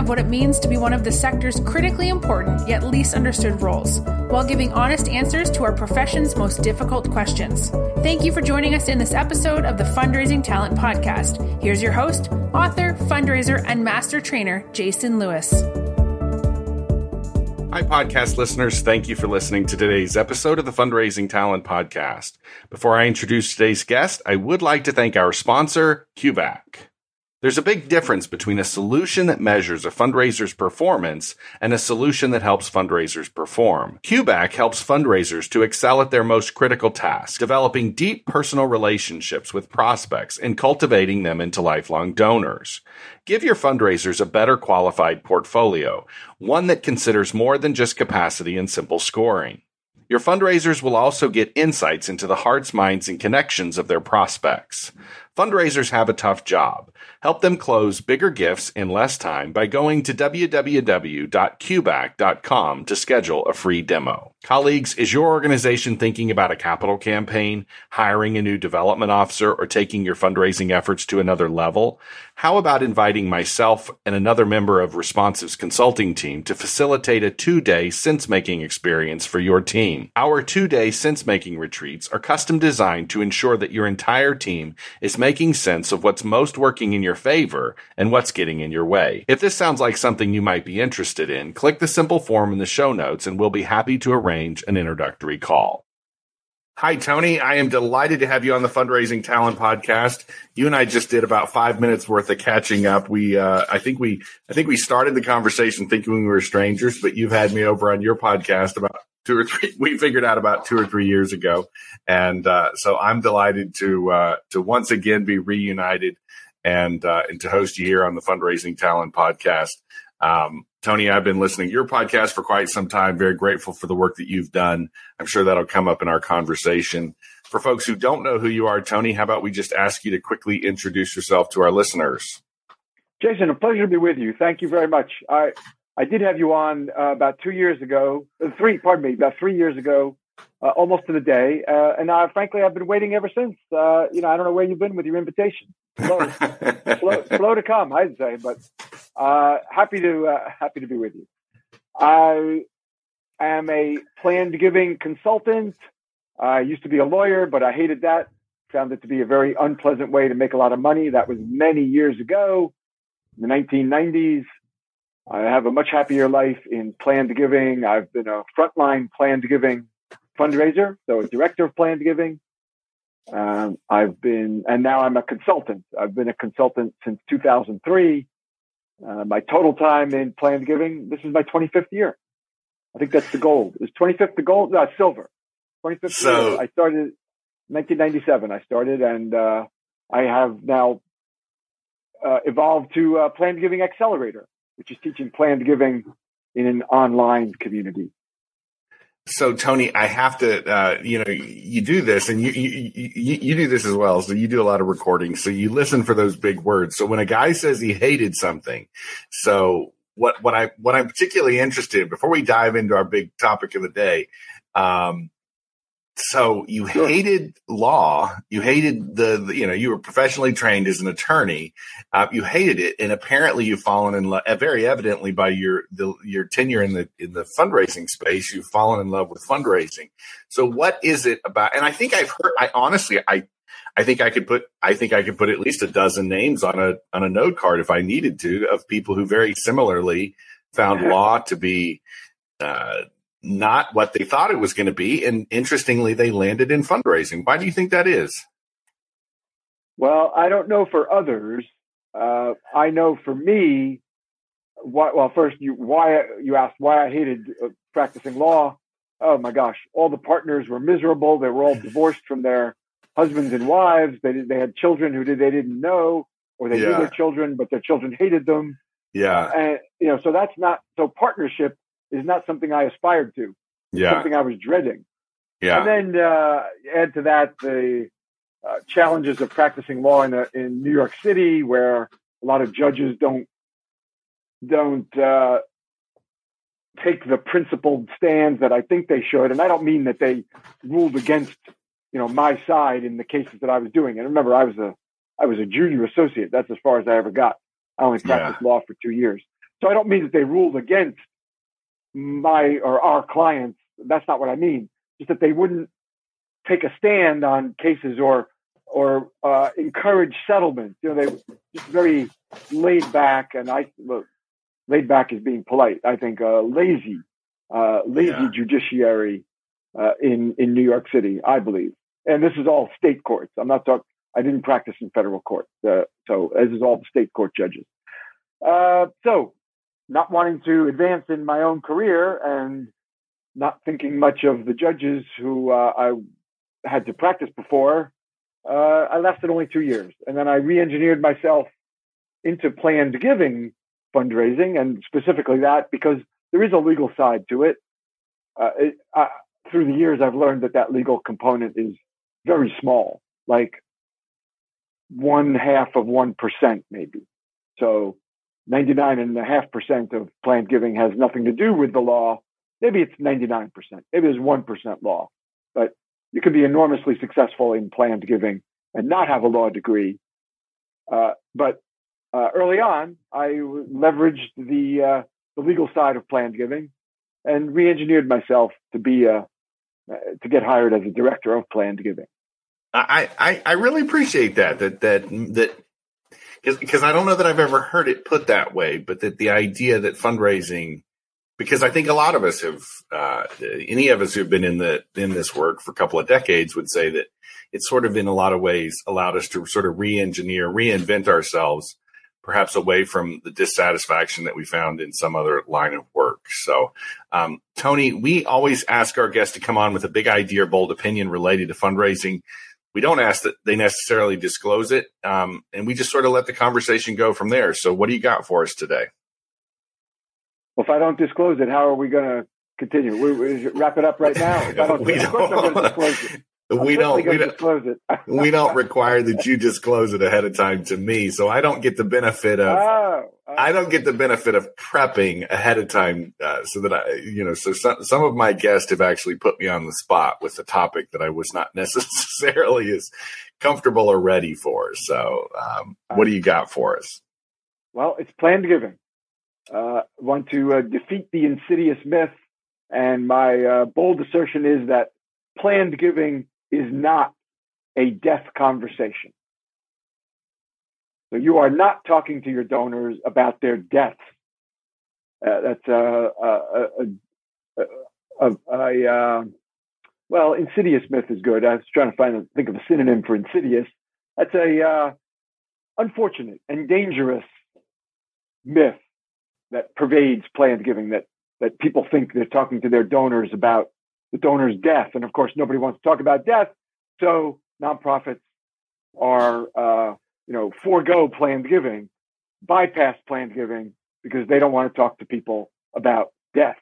of what it means to be one of the sector's critically important yet least understood roles, while giving honest answers to our profession's most difficult questions. Thank you for joining us in this episode of the Fundraising Talent Podcast. Here's your host, author, fundraiser, and master trainer, Jason Lewis. Hi, podcast listeners. Thank you for listening to today's episode of the Fundraising Talent Podcast. Before I introduce today's guest, I would like to thank our sponsor, CueBack. There's a big difference between a solution that measures a fundraiser's performance and a solution that helps fundraisers perform. CueBack helps fundraisers to excel at their most critical task, developing deep personal relationships with prospects and cultivating them into lifelong donors. Give your fundraisers a better qualified portfolio, one that considers more than just capacity and simple scoring. Your fundraisers will also get insights into the hearts, minds, and connections of their prospects. Fundraisers have a tough job. Help them close bigger gifts in less time by going to www.cueback.com to schedule a free demo. Colleagues, is your organization thinking about a capital campaign, hiring a new development officer, or taking your fundraising efforts to another level? How about inviting myself and another member of Responsive's consulting team to facilitate a two day sense making experience for your team? Our two day sense making retreats are custom designed to ensure that your entire team is making sense of what's most working in your favor and what's getting in your way. If this sounds like something you might be interested in, click the simple form in the show notes and we'll be happy to arrange an introductory call. Hi, Tony. I am delighted to have you on the Fundraising Talent Podcast. You and I just did about five minutes worth of catching up. We, uh, I think we, I think we started the conversation thinking we were strangers, but you've had me over on your podcast about two or three. We figured out about two or three years ago, and uh, so I'm delighted to uh, to once again be reunited and uh, and to host you here on the Fundraising Talent Podcast. Um, Tony, I've been listening to your podcast for quite some time. Very grateful for the work that you've done. I'm sure that'll come up in our conversation. For folks who don't know who you are, Tony, how about we just ask you to quickly introduce yourself to our listeners? Jason, a pleasure to be with you. Thank you very much. I I did have you on uh, about two years ago, uh, three, pardon me, about three years ago, uh, almost to the day. Uh, and I, frankly, I've been waiting ever since. Uh, you know, I don't know where you've been with your invitation. Slow, slow, slow to come, I'd say, but uh, happy to uh, happy to be with you. I am a planned giving consultant. I used to be a lawyer, but I hated that. Found it to be a very unpleasant way to make a lot of money. That was many years ago, in the 1990s. I have a much happier life in planned giving. I've been a frontline planned giving fundraiser, so a director of planned giving. Um, I've been, and now I'm a consultant. I've been a consultant since 2003. Uh, my total time in planned giving, this is my 25th year. I think that's the gold. Is 25th the gold? No, silver. 25th so, year. I started 1997. I started, and uh, I have now uh, evolved to uh, Planned Giving Accelerator, which is teaching planned giving in an online community so Tony, I have to, uh, you know, you do this and you, you, you, you, do this as well. So you do a lot of recording. So you listen for those big words. So when a guy says he hated something, so what, what I, what I'm particularly interested in before we dive into our big topic of the day, um, so you sure. hated law, you hated the, the, you know, you were professionally trained as an attorney, uh, you hated it, and apparently you've fallen in love. Very evidently, by your the, your tenure in the in the fundraising space, you've fallen in love with fundraising. So, what is it about? And I think I've heard. I honestly, I I think I could put I think I could put at least a dozen names on a on a note card if I needed to of people who very similarly found law to be uh, not what they thought it was going to be. And interestingly, they landed in fundraising. Why do you think that is? Well, I don't know for others. Uh, I know for me, why, well, first you why you asked why I hated uh, practicing law. Oh my gosh, all the partners were miserable. They were all divorced from their husbands and wives. They they had children who did, they didn't know, or they yeah. knew their children, but their children hated them. Yeah. And, you know, so that's not, so partnership is not something I aspired to. Yeah. Something I was dreading. Yeah. And then uh, add to that the uh, challenges of practicing law in, a, in New York City, where a lot of judges don't don't uh, take the principled stands that I think they should. And I don't mean that they ruled against you know my side in the cases that I was doing. And remember, I was a I was a junior associate. That's as far as I ever got. I only practiced yeah. law for two years, so I don't mean that they ruled against my or our clients. That's not what I mean. Just that they wouldn't take a stand on cases or or uh, encourage settlement. You know, they were just very laid back, and I look, laid back is being polite. I think uh, lazy, uh, lazy yeah. judiciary uh, in in New York City, I believe. And this is all state courts. I'm not talking. I didn't practice in federal court, uh, so this is all the state court judges. Uh, so, not wanting to advance in my own career and not thinking much of the judges who uh, I had to practice before, uh, I lasted only two years, and then I re-engineered myself into planned giving fundraising, and specifically that because there is a legal side to it. Uh, it through the years, I've learned that that legal component is very small, like one half of one percent, maybe. So, ninety-nine and a half percent of planned giving has nothing to do with the law. Maybe it's ninety-nine percent. Maybe it's one percent law, but you can be enormously successful in planned giving and not have a law degree. Uh, but uh, early on, I leveraged the uh, the legal side of planned giving and re-engineered myself to be a uh, to get hired as a director of planned giving. I, I, I really appreciate that that that that because I don't know that I've ever heard it put that way, but that the idea that fundraising because I think a lot of us have, uh, any of us who've been in the in this work for a couple of decades would say that it's sort of in a lot of ways allowed us to sort of re-engineer, reinvent ourselves, perhaps away from the dissatisfaction that we found in some other line of work. So, um, Tony, we always ask our guests to come on with a big idea or bold opinion related to fundraising. We don't ask that they necessarily disclose it, um, and we just sort of let the conversation go from there. So, what do you got for us today? Well, if I don't disclose it, how are we going to continue? We, we wrap it up right now. If I don't, we don't. disclose it. We don't we don't, disclose it. we don't require that you disclose it ahead of time to me, so I don't get the benefit of oh, oh. I don't get the benefit of prepping ahead of time, uh, so that I you know so some some of my guests have actually put me on the spot with a topic that I was not necessarily as comfortable or ready for. So, um, what do you got for us? Well, it's planned giving uh, want to uh, defeat the insidious myth. And my uh, bold assertion is that planned giving is not a death conversation. So you are not talking to your donors about their deaths. Uh, that's a, a, a, a, well, insidious myth is good. I was trying to find think of a synonym for insidious. That's a uh, unfortunate and dangerous myth that pervades planned giving that that people think they're talking to their donors about the donor's death, and of course nobody wants to talk about death, so nonprofits are uh, you know forego planned giving, bypass planned giving because they don't want to talk to people about death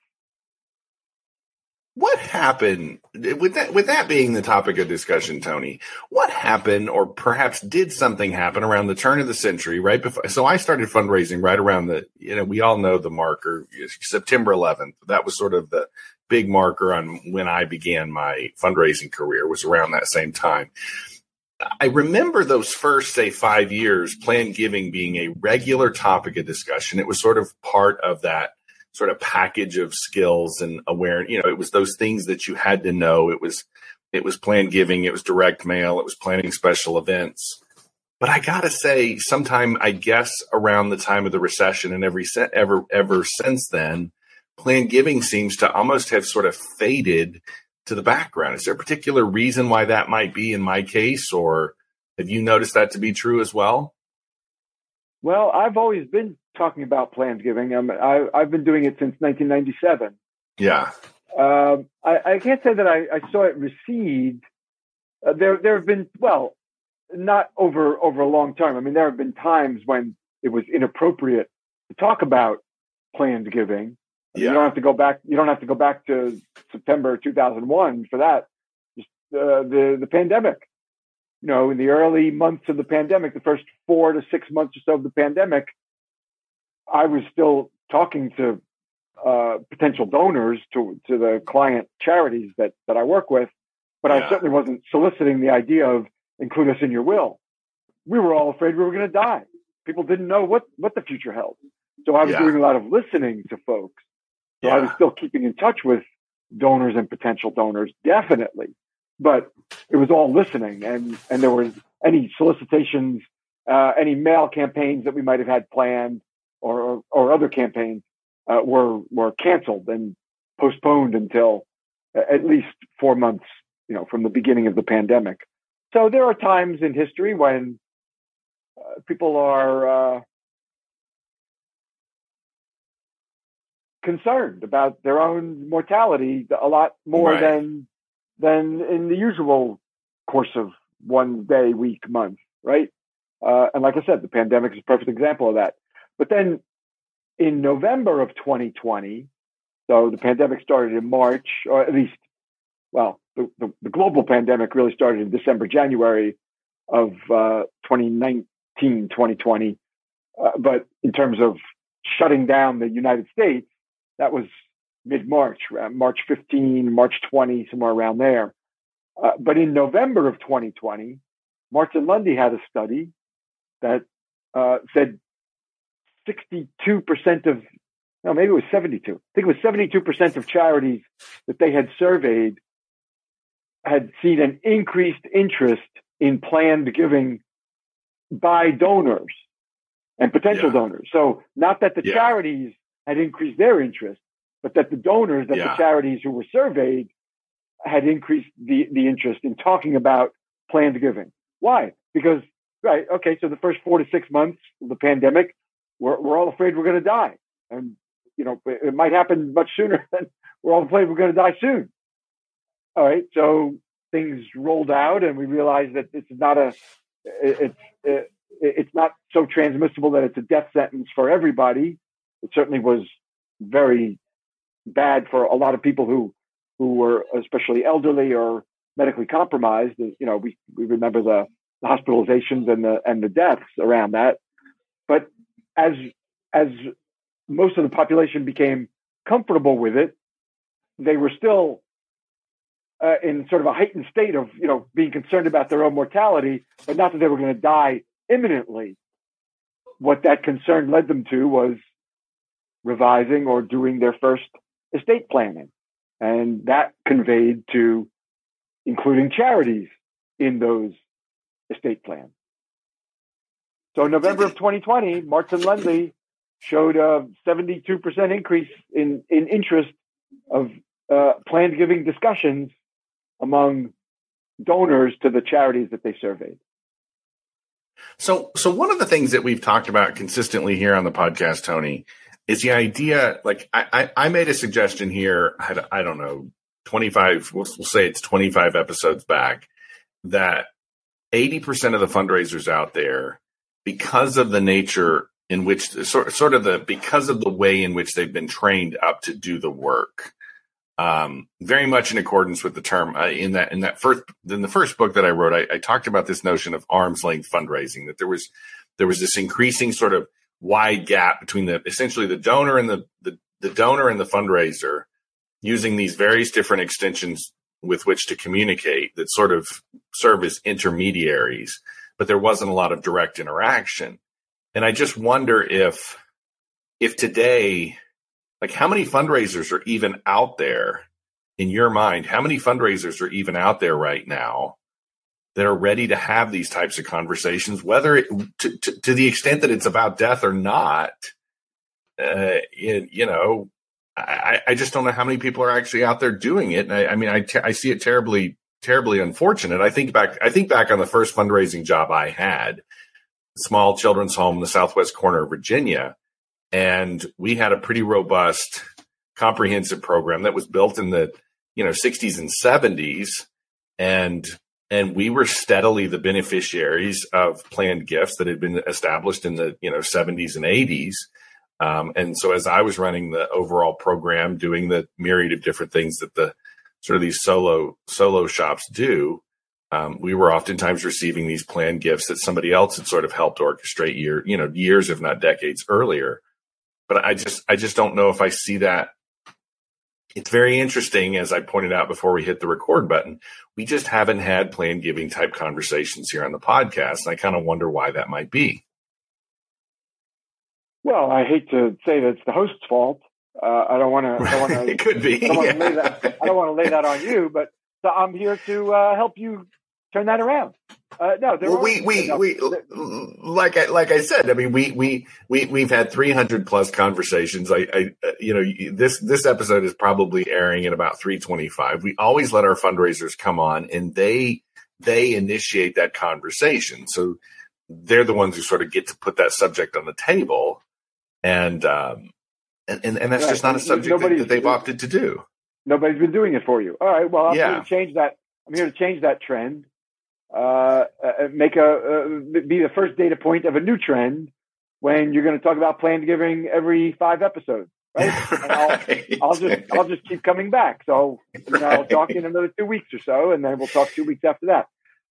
what happened with that with that being the topic of discussion tony what happened or perhaps did something happen around the turn of the century right before so i started fundraising right around the you know we all know the marker september 11th that was sort of the big marker on when i began my fundraising career was around that same time I remember those first, say, five years, planned giving being a regular topic of discussion. It was sort of part of that sort of package of skills and awareness. You know, it was those things that you had to know. It was it was planned giving, it was direct mail, it was planning special events. But I gotta say, sometime I guess around the time of the recession and every ever ever since then, planned giving seems to almost have sort of faded to the background. Is there a particular reason why that might be in my case, or have you noticed that to be true as well? Well, I've always been talking about planned giving. Um, I, have been doing it since 1997. Yeah. Um, I, I, can't say that I, I saw it recede. Uh, there, there have been well, not over over a long time. I mean, there have been times when it was inappropriate to talk about planned giving. Yeah. You don't have to go back. You don't have to go back to September 2001 for that. Just uh, the the pandemic. You know, in the early months of the pandemic, the first four to six months or so of the pandemic, I was still talking to uh, potential donors to to the client charities that that I work with, but Yeah. I certainly wasn't soliciting the idea of include us in your will. We were all afraid we were going to die. People didn't know what what the future held, so I was Yeah. doing a lot of listening to folks. So I was still keeping in touch with donors and potential donors, definitely, but it was all listening, and and there was any solicitations, uh, any mail campaigns that we might have had planned, or or, other campaigns uh, were were canceled and postponed until uh, at least four months, you know, from the beginning of the pandemic. So there are times in history when uh, people are uh, concerned about their own mortality a lot more Right. than than in the usual course of one day, week, month, right? Uh, and like I said, the pandemic is a perfect example of that. But then in November of 2020, so the pandemic started in March, or at least, well, the, the, the global pandemic really started in December, January of uh, 2019, 2020. Uh, but in terms of shutting down the United States, that was mid March, March 15, March 20, somewhere around there. Uh, but in November of 2020, Marts & Lundy had a study that uh, said 62% of, no, maybe it was 72. I think it was 72% of charities that they had surveyed had seen an increased interest in planned giving by donors and potential Yeah. donors. So not that the Yeah. charities had increased their interest, but that the donors, that Yeah. the charities who were surveyed had increased the, the interest in talking about planned giving. Why? Because, right, okay, so the first four to six months of the pandemic, we're, we're all afraid we're going to die. And, you know, it, might happen much sooner than we're all afraid we're going to die soon. All right, so things rolled out and we realized that this is not a, it, it, it's not so transmissible that it's a death sentence for everybody. It certainly was very bad for a lot of people who who were especially elderly or medically compromised. You know, we, we remember the, the hospitalizations and the and the deaths around that. But as as most of the population became comfortable with it, they were still uh, in sort of a heightened state of you know being concerned about their own mortality, but not that they were going to die imminently. What that concern led them to was revising or doing their first estate planning. And that conveyed to including charities in those estate plans. So November of 2020, Marts & Lundy showed a 72% increase in, in interest of uh, planned giving discussions among donors to the charities that they surveyed. So, so one of the things that we've talked about consistently here on the podcast, Tony, is the idea. Like, I, I, I made a suggestion here. I, I don't know, twenty five. We'll, we'll say it's twenty five episodes back. That eighty percent of the fundraisers out there, because of the nature in which sort sort of the because of the way in which they've been trained up to do the work, um, very much in accordance with the term uh, in that in that first in the first book that I wrote, I, I talked about this notion of arm's length fundraising. That there was there was this increasing sort of wide gap between the essentially the donor and the the, the donor and the fundraiser using these various different extensions with which to communicate that sort of serve as intermediaries, but there wasn't a lot of direct interaction. And I just wonder if if today like how many fundraisers are even out there in your mind how many fundraisers are even out there right now that are ready to have these types of conversations whether it to, to, to the extent that it's about death or not uh, you know I, I just don't know how many people are actually out there doing it and i, I mean I, te- I see it terribly terribly unfortunate. I think back i think back on the first fundraising job i had small children's home in the southwest corner of virginia and we had a pretty robust comprehensive program that was built in the you know 60s and 70s and and we were steadily the beneficiaries of planned gifts that had been established in the you know 70s and 80s Um, and so as I was running the overall program, doing the myriad of different things that the sort of these solo solo shops do, um, we were oftentimes receiving these planned gifts that somebody else had sort of helped orchestrate year, you know, years if not decades earlier. But I just I just don't know if I see that. It's very interesting, as I pointed out before we hit the record button. We just haven't had planned giving type conversations here on the podcast, and I kind of wonder why that might be. Well, I hate to say that it's the host's fault. Uh, I don't want to. it could be. I don't want to lay that. I don't want to lay that on you, but so I'm here to uh, help you turn that around. Uh, no, well, we we we like I like I said. I mean, we we we we've had 300 plus conversations. I, I you know this this episode is probably airing at about 325. We always let our fundraisers come on, and they they initiate that conversation. So they're the ones who sort of get to put that subject on the table, and um, and and, and that's right. just not a subject that, that they've opted to do. Nobody's been doing it for you. All right. Well, I'm yeah. here to change that. I'm here to change that trend uh, uh, make a uh, be the first data point of a new trend when you're going to talk about planned giving every five episodes, right? right. I'll, I'll, just I'll just keep coming back. So you know, I'll talk in another two weeks or so, and then we'll talk two weeks after that.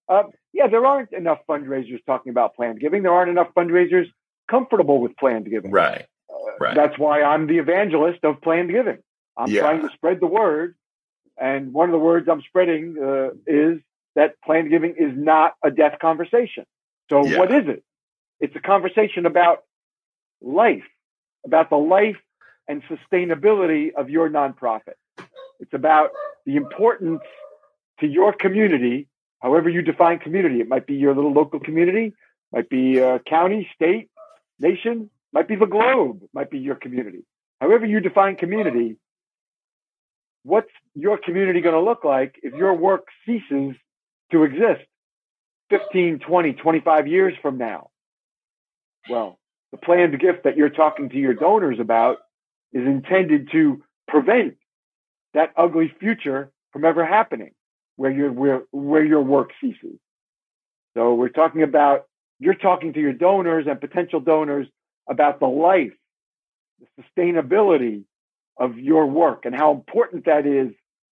Uh, yeah, there aren't enough fundraisers talking about planned giving. There aren't enough fundraisers comfortable with planned giving. Right. Uh, right. That's why I'm the evangelist of planned giving. I'm yeah. trying to spread the word, and one of the words I'm spreading uh, is that planned giving is not a death conversation. So yeah. what is it? It's a conversation about life, about the life and sustainability of your nonprofit. It's about the importance to your community, however you define community. It might be your little local community, might be a county, state, nation, might be the globe, might be your community. However you define community, what's your community going to look like if your work ceases to exist 15, 20, 25 years from now. Well, the planned gift that you're talking to your donors about is intended to prevent that ugly future from ever happening where your where, where your work ceases. So we're talking about you're talking to your donors and potential donors about the life, the sustainability of your work and how important that is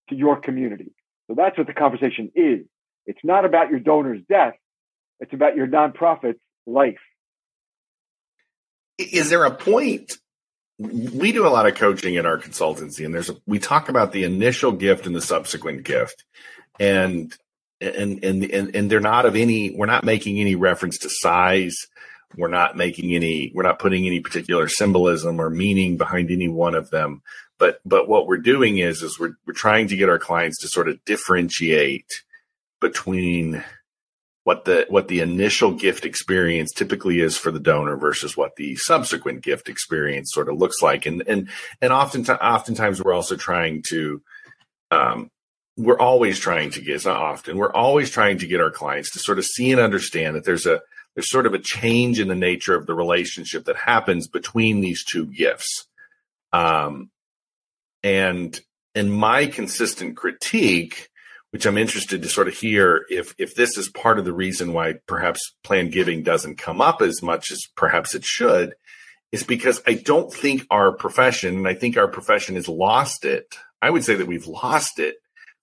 to your community. So that's what the conversation is. It's not about your donor's death. It's about your nonprofit's life. Is there a point? We do a lot of coaching in our consultancy, and there's a, we talk about the initial gift and the subsequent gift, and and and and and they're not of any. We're not making any reference to size. We're not making any. We're not putting any particular symbolism or meaning behind any one of them. But but what we're doing is is we're we're trying to get our clients to sort of differentiate between what the what the initial gift experience typically is for the donor versus what the subsequent gift experience sort of looks like and and and often oftentimes we're also trying to um, we're always trying to get it's not often we're always trying to get our clients to sort of see and understand that there's a there's sort of a change in the nature of the relationship that happens between these two gifts um and in my consistent critique which I'm interested to sort of hear if if this is part of the reason why perhaps planned giving doesn't come up as much as perhaps it should, is because I don't think our profession, and I think our profession has lost it. I would say that we've lost it.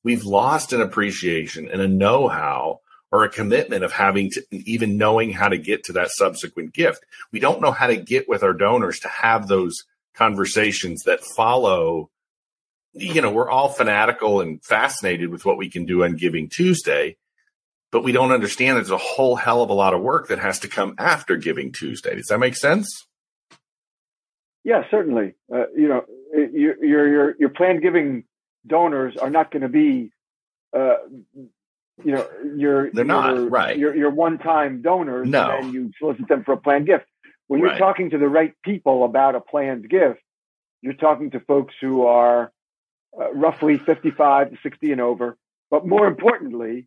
We've lost an appreciation and a know-how or a commitment of having to even knowing how to get to that subsequent gift. We don't know how to get with our donors to have those conversations that follow you know, we're all fanatical and fascinated with what we can do on Giving Tuesday, but we don't understand there's a whole hell of a lot of work that has to come after Giving Tuesday. Does that make sense? Yeah, certainly. Uh, you know, your, your your planned giving donors are not going to be, uh, you know, your they're not your, right. Your your one time donors, no. and you solicit them for a planned gift. When you're right. talking to the right people about a planned gift, you're talking to folks who are uh, roughly 55 to 60 and over. But more importantly,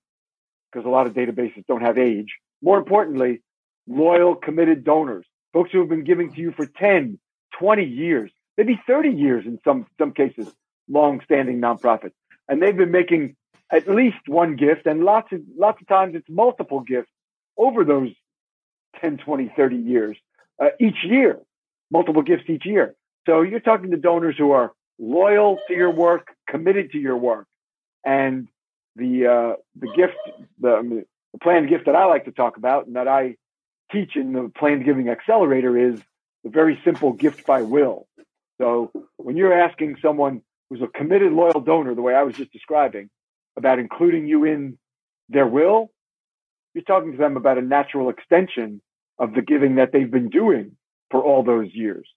because a lot of databases don't have age, more importantly, loyal, committed donors, folks who have been giving to you for 10, 20 years, maybe 30 years in some, some cases, long standing nonprofits. And they've been making at least one gift and lots of, lots of times it's multiple gifts over those 10, 20, 30 years uh, each year. multiple gifts each year. So you're talking to donors who are loyal to your work, committed to your work, and the uh, the gift, the, the planned gift that I like to talk about and that I teach in the planned giving accelerator is the very simple gift by will. So when you're asking someone who's a committed loyal donor, the way I was just describing, about including you in their will, you're talking to them about a natural extension of the giving that they've been doing for all those years.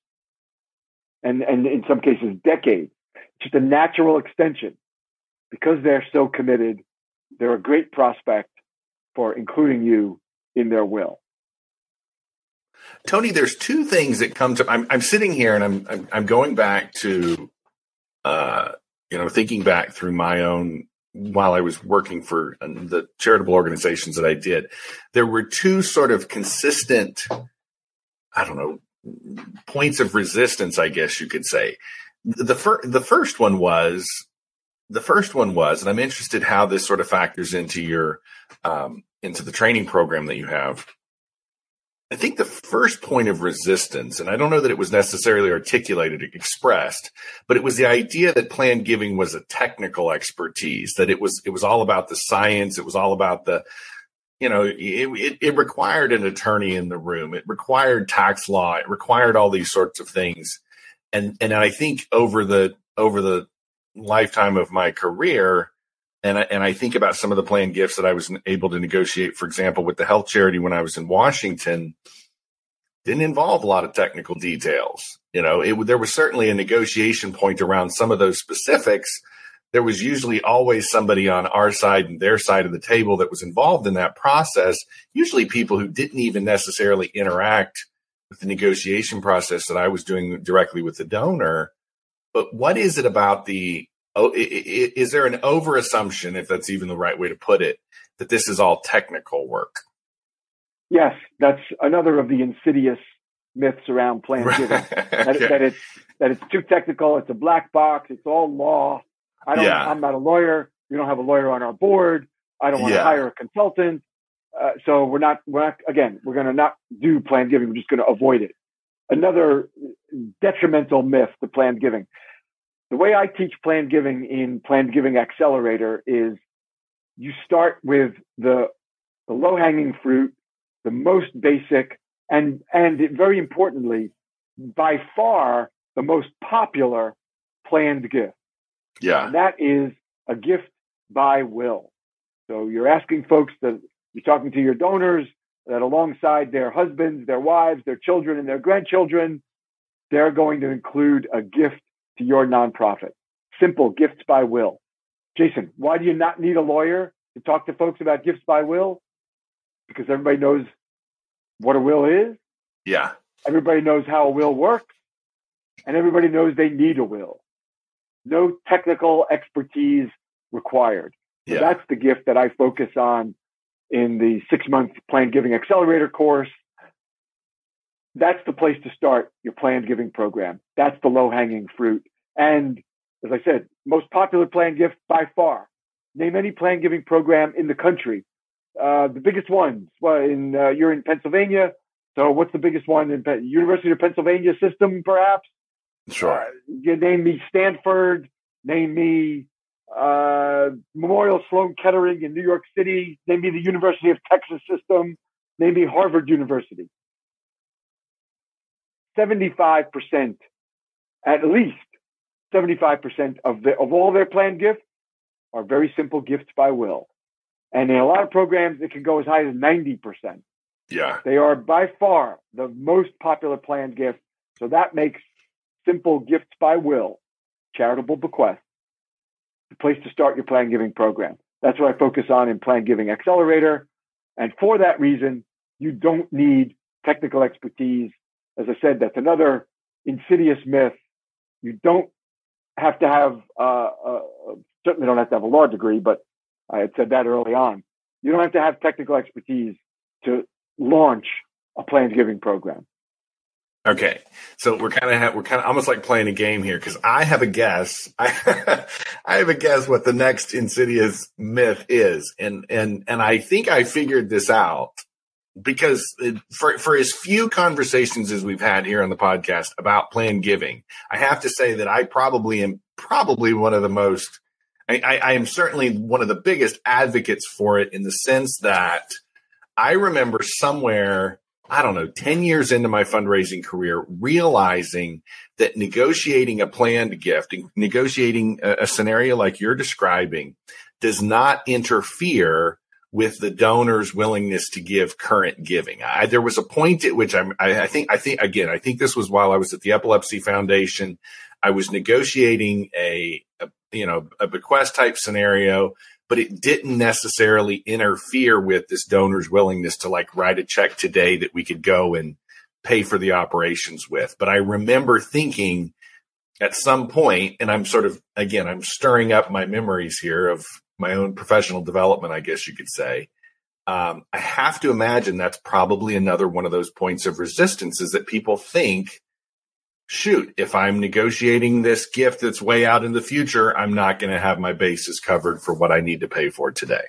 And, and in some cases, decades. It's Just a natural extension. Because they're so committed, they're a great prospect for including you in their will. Tony, there's two things that come to. I'm, I'm sitting here and I'm, I'm, I'm going back to, uh, you know, thinking back through my own while I was working for the charitable organizations that I did. There were two sort of consistent, I don't know, points of resistance, I guess you could say. The first, the first one was, the first one was, and I'm interested how this sort of factors into your, um, into the training program that you have I think the first point of resistance, and I don't know that it was necessarily articulated, expressed, but it was the idea that planned giving was a technical expertise, that it was, it was all about the science. It was all about the, you know, it, it, required an attorney in the room. It required tax law. It required all these sorts of things. And, and I think over the, over the lifetime of my career, and I, and I think about some of the planned gifts that I was able to negotiate, for example, with the health charity when I was in Washington, didn't involve a lot of technical details. You know, it, there was certainly a negotiation point around some of those specifics. There was usually always somebody on our side and their side of the table that was involved in that process. Usually people who didn't even necessarily interact with the negotiation process that I was doing directly with the donor. But what is it about the is there an over assumption, if that's even the right way to put it, that this is all technical work? Yes, that's another of the insidious myths around planned giving. okay. that, that, it's that it's too technical. It's a black box. It's all law. I don't. Yeah. I'm not a lawyer. We don't have a lawyer on our board. I don't want yeah. to hire a consultant. Uh, so we're not. We're not. Again, we're going to not do planned giving. We're just going to avoid it. Another detrimental myth: to planned giving the way I teach planned giving in planned giving accelerator is you start with the, the low hanging fruit, the most basic, and, and very importantly, by far the most popular planned gift. Yeah. And that is a gift by will. So you're asking folks that you're talking to your donors that alongside their husbands, their wives, their children, and their grandchildren, they're going to include a gift to your nonprofit. Simple gifts by will. Jason, why do you not need a lawyer to talk to folks about gifts by will? Because everybody knows what a will is. Yeah. Everybody knows how a will works. And everybody knows they need a will. No technical expertise required. So yeah. that's the gift that I focus on in the six month plan giving accelerator course that's the place to start your planned giving program. That's the low hanging fruit. And as I said, most popular planned gift by far. Name any planned giving program in the country. Uh, the biggest ones. Well, in uh, you're in Pennsylvania, so what's the biggest one in Pe- University of Pennsylvania system, perhaps? Sure. Uh, you name me Stanford. Name me uh, Memorial Sloan Kettering in New York City. Name me the University of Texas system. Name me Harvard University. 75%, at least 75% of, the, of all their planned gifts are very simple gifts by will. And in a lot of programs, it can go as high as 90%. Yeah. They are by far the most popular planned gift. So that makes simple gifts by will, charitable bequest, the place to start your plan giving program. That's what I focus on in Plan Giving Accelerator. And for that reason, you don't need technical expertise as I said, that's another insidious myth. You don't have to have, uh, uh, certainly don't have to have a law degree, but I had said that early on. You don't have to have technical expertise to launch a planned giving program. Okay, so we're kind of we're kind of almost like playing a game here because I have a guess. I, I have a guess what the next insidious myth is, and and and I think I figured this out because uh, for for as few conversations as we've had here on the podcast about planned giving, I have to say that I probably am probably one of the most. I, I, I am certainly one of the biggest advocates for it in the sense that I remember somewhere I don't know, 10 years into my fundraising career, realizing that negotiating a planned gift, negotiating a, a, scenario like you're describing, does not interfere with the donor's willingness to give current giving. I, there was a point at which I'm, I, I think, I think, again, I think this was while I was at the Epilepsy Foundation. I was negotiating a, a you know, a bequest type scenario, but it didn't necessarily interfere with this donor's willingness to like write a check today that we could go and pay for the operations with. But I remember thinking at some point, and I'm sort of, again, I'm stirring up my memories here of my own professional development, I guess you could say. Um, I have to imagine that's probably another one of those points of resistance is that people think, shoot, if I'm negotiating this gift that's way out in the future, I'm not going to have my bases covered for what I need to pay for today.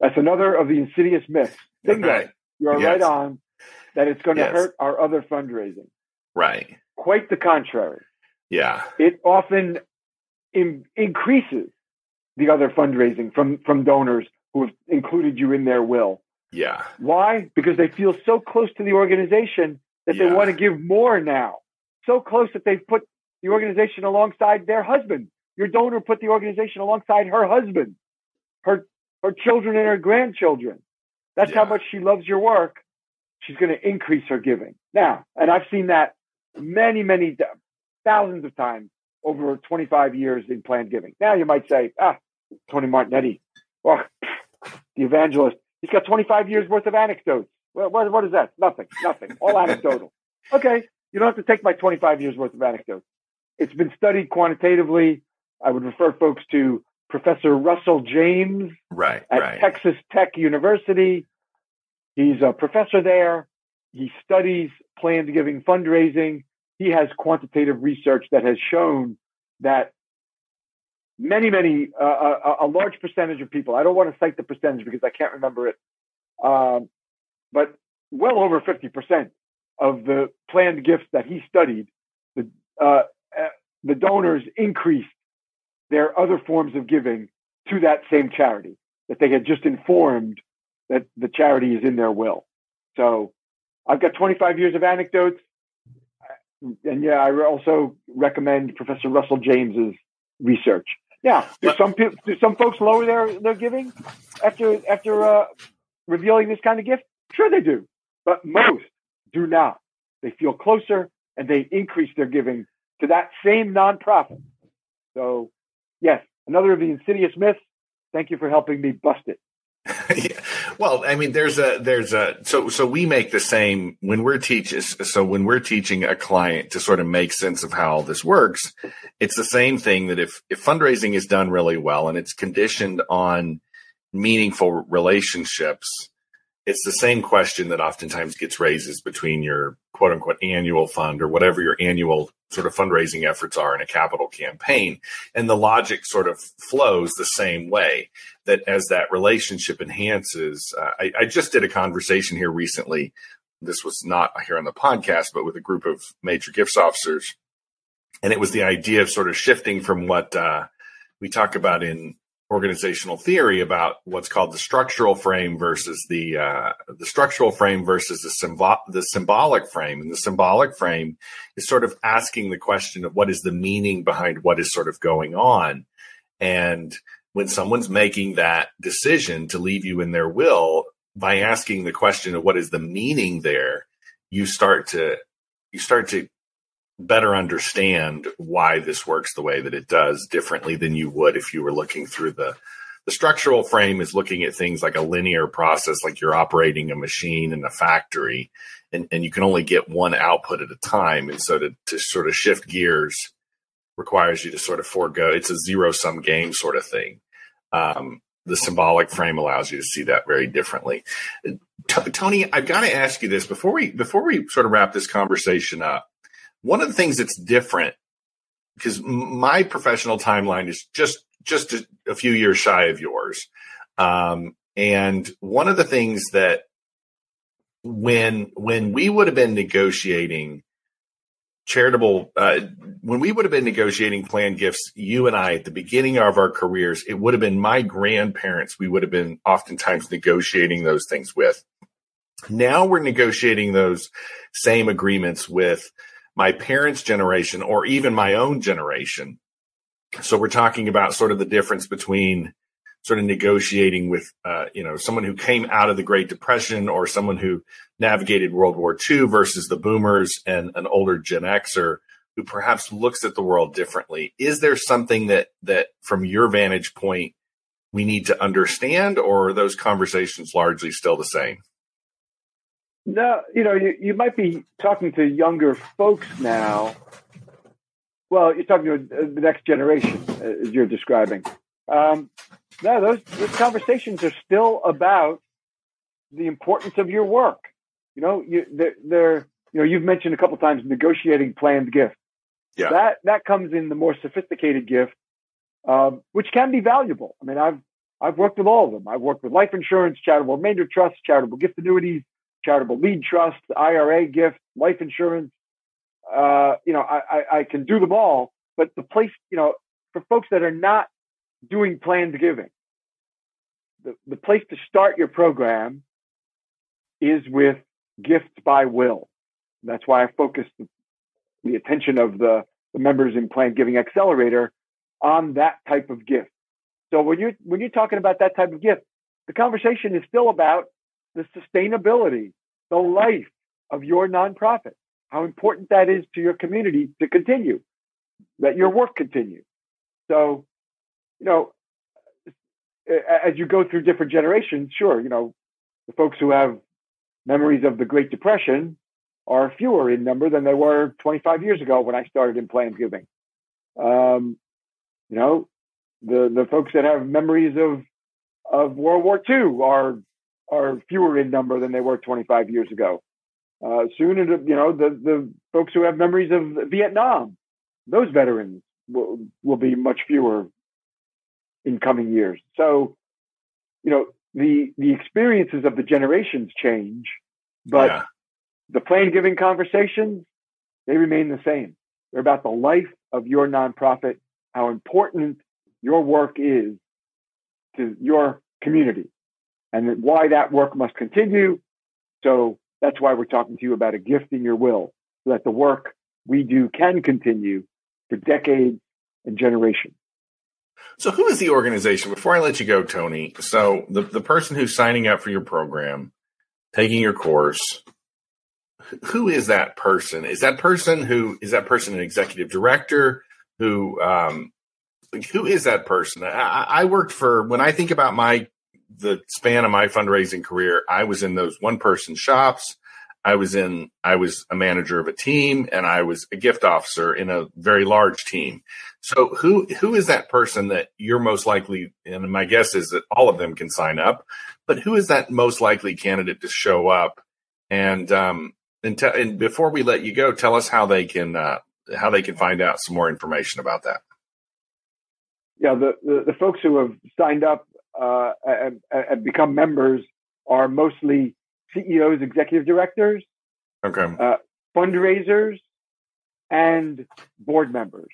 That's another of the insidious myths. Bingo. Right. You're yes. right on that it's going to yes. hurt our other fundraising. Right. Quite the contrary. Yeah. It often in, increases the other fundraising from from donors who have included you in their will. Yeah. Why? Because they feel so close to the organization that yeah. they want to give more now. So close that they've put the organization alongside their husband. Your donor put the organization alongside her husband, her her children and her grandchildren. That's yeah. how much she loves your work. She's going to increase her giving. Now, and I've seen that many, many thousands of times over 25 years in planned giving. Now you might say, ah, Tony Martignetti, well, the evangelist, he's got 25 years worth of anecdotes. Well, what, what is that? Nothing, nothing, all anecdotal. Okay, you don't have to take my 25 years worth of anecdotes. It's been studied quantitatively. I would refer folks to Professor Russell James right, at right. Texas Tech University. He's a professor there. He studies planned giving fundraising. He has quantitative research that has shown that many, many, uh, a, a, large percentage of people, I don't want to cite the percentage because I can't remember it, um, but well over 50% of the planned gifts that he studied, the, uh, uh, the donors increased their other forms of giving to that same charity that they had just informed that the charity is in their will. So I've got 25 years of anecdotes. And yeah, I also recommend Professor Russell James's research. Yeah, do some people, do some folks lower their, their giving after after uh, revealing this kind of gift? Sure, they do, but most do not. They feel closer and they increase their giving to that same nonprofit. So, yes, another of the insidious myths. Thank you for helping me bust it. Well, I mean, there's a there's a so so we make the same when we're teaching. So when we're teaching a client to sort of make sense of how all this works, it's the same thing that if if fundraising is done really well and it's conditioned on meaningful relationships, it's the same question that oftentimes gets raised is between your quote unquote annual fund or whatever your annual sort of fundraising efforts are in a capital campaign. And the logic sort of flows the same way that as that relationship enhances. Uh, I, I just did a conversation here recently. This was not here on the podcast, but with a group of major gifts officers. And it was the idea of sort of shifting from what uh, we talk about in organizational theory about what's called the structural frame versus the uh, the structural frame versus the symbol the symbolic frame. And the symbolic frame is sort of asking the question of what is the meaning behind what is sort of going on. And when someone's making that decision to leave you in their will by asking the question of what is the meaning there you start to you start to better understand why this works the way that it does differently than you would if you were looking through the the structural frame is looking at things like a linear process like you're operating a machine in a factory and, and you can only get one output at a time. And so to, to sort of shift gears requires you to sort of forego it's a zero sum game sort of thing. Um, the symbolic frame allows you to see that very differently. T- tony i've got to ask you this. Before we before we sort of wrap this conversation up one of the things that's different because my professional timeline is just just a, a few years shy of yours. Um, and one of the things that when when we would have been negotiating charitable uh, when we would have been negotiating planned gifts you and i at the beginning of our careers it would have been my grandparents we would have been oftentimes negotiating those things with now we're negotiating those same agreements with my parents generation or even my own generation so we're talking about sort of the difference between sort of negotiating with, uh, you know, someone who came out of the Great Depression or someone who navigated World War II versus the boomers and an older Gen Xer who perhaps looks at the world differently. Is there something that, that from your vantage point, we need to understand or are those conversations largely still the same? No, you know, you, you might be talking to younger folks now. Well, you're talking to the next generation, as you're describing. Um, no, those, those conversations are still about the importance of your work. You know, you, they're, they're you know, you've mentioned a couple times negotiating planned gifts. Yeah. That that comes in the more sophisticated gift, um, which can be valuable. I mean, I've I've worked with all of them. I've worked with life insurance, charitable remainder trusts, charitable gift annuities, charitable lead trust, IRA gift, life insurance. Uh, you know, I, I, I can do them all, but the place, you know, for folks that are not doing planned giving. The, the place to start your program is with gifts by will. That's why I focus the, the attention of the, the members in Planned Giving Accelerator on that type of gift. So when you're when you're talking about that type of gift, the conversation is still about the sustainability, the life of your nonprofit, how important that is to your community to continue, that your work continue. So you know, as you go through different generations, sure, you know, the folks who have memories of the Great Depression are fewer in number than they were 25 years ago when I started in planned giving. Um, you know, the the folks that have memories of of World War II are are fewer in number than they were 25 years ago. Uh, soon, you know, the the folks who have memories of Vietnam, those veterans will, will be much fewer in coming years. So, you know, the the experiences of the generations change, but yeah. the planned giving conversations they remain the same. They're about the life of your nonprofit, how important your work is to your community, and why that work must continue. So that's why we're talking to you about a gift in your will, so that the work we do can continue for decades and generations. So, who is the organization? Before I let you go, Tony. So, the the person who's signing up for your program, taking your course, who is that person? Is that person who is that person an executive director? Who um, who is that person? I, I worked for when I think about my the span of my fundraising career, I was in those one person shops. I was in, I was a manager of a team and I was a gift officer in a very large team. So who, who is that person that you're most likely, and my guess is that all of them can sign up, but who is that most likely candidate to show up? And, um, and, te- and before we let you go, tell us how they can, uh, how they can find out some more information about that. Yeah, the, the, the folks who have signed up uh, and, and become members are mostly CEOs, executive directors, okay, uh, fundraisers, and board members.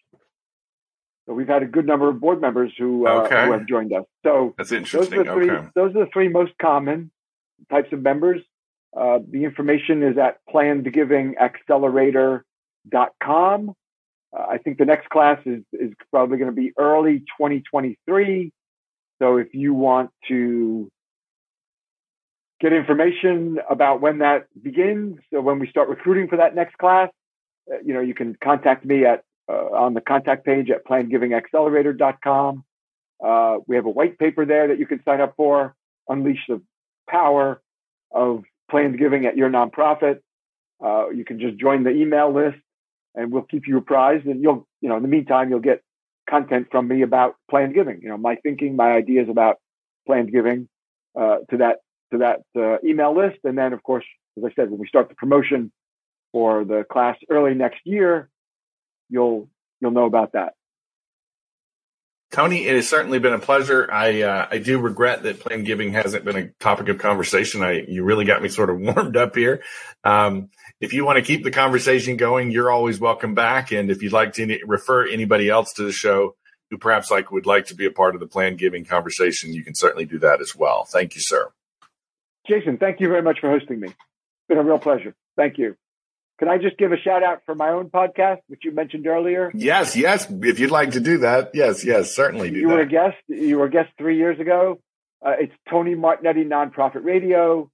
So we've had a good number of board members who, uh, okay. who have joined us. So that's interesting. Those are the three, okay. those are the three most common types of members. Uh, the information is at plannedgivingaccelerator.com. Uh, I think the next class is, is probably going to be early 2023. So if you want to get information about when that begins. So when we start recruiting for that next class, uh, you know, you can contact me at uh, on the contact page at plannedgivingaccelerator.com. Uh, we have a white paper there that you can sign up for. Unleash the power of planned giving at your nonprofit. Uh, you can just join the email list, and we'll keep you apprised. And you'll, you know, in the meantime, you'll get content from me about planned giving. You know, my thinking, my ideas about planned giving uh, to that to that uh, email list. And then, of course, as I said, when we start the promotion for the class early next year, you'll you'll know about that. Tony, it has certainly been a pleasure. I uh, I do regret that plan giving hasn't been a topic of conversation. I you really got me sort of warmed up here. Um, if you want to keep the conversation going, you're always welcome back. And if you'd like to refer anybody else to the show who perhaps like would like to be a part of the plan giving conversation, you can certainly do that as well. Thank you, sir. Jason, thank you very much for hosting me. It's been a real pleasure. Thank you. Can I just give a shout out for my own podcast, which you mentioned earlier? Yes, yes. If you'd like to do that, yes, yes, certainly do you that. were a guest. You were a guest three years ago. Uh, it's Tony Martignetti Nonprofit Radio.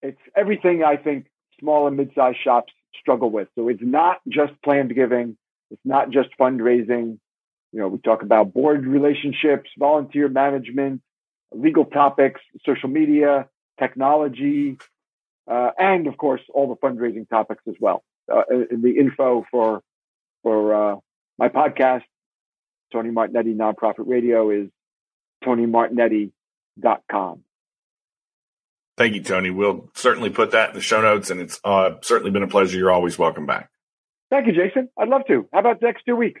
It's everything I think small and mid-sized shops struggle with. So it's not just planned giving. It's not just fundraising. You know, we talk about board relationships, volunteer management, legal topics, social media, technology, uh, and of course all the fundraising topics as well. Uh, the info for for uh, my podcast, Tony Martignetti Nonprofit Radio, is tonymartignetti.com. Thank you, Tony. We'll certainly put that in the show notes, and it's uh, certainly been a pleasure. You're always welcome back. Thank you, Jason. I'd love to. How about next two weeks?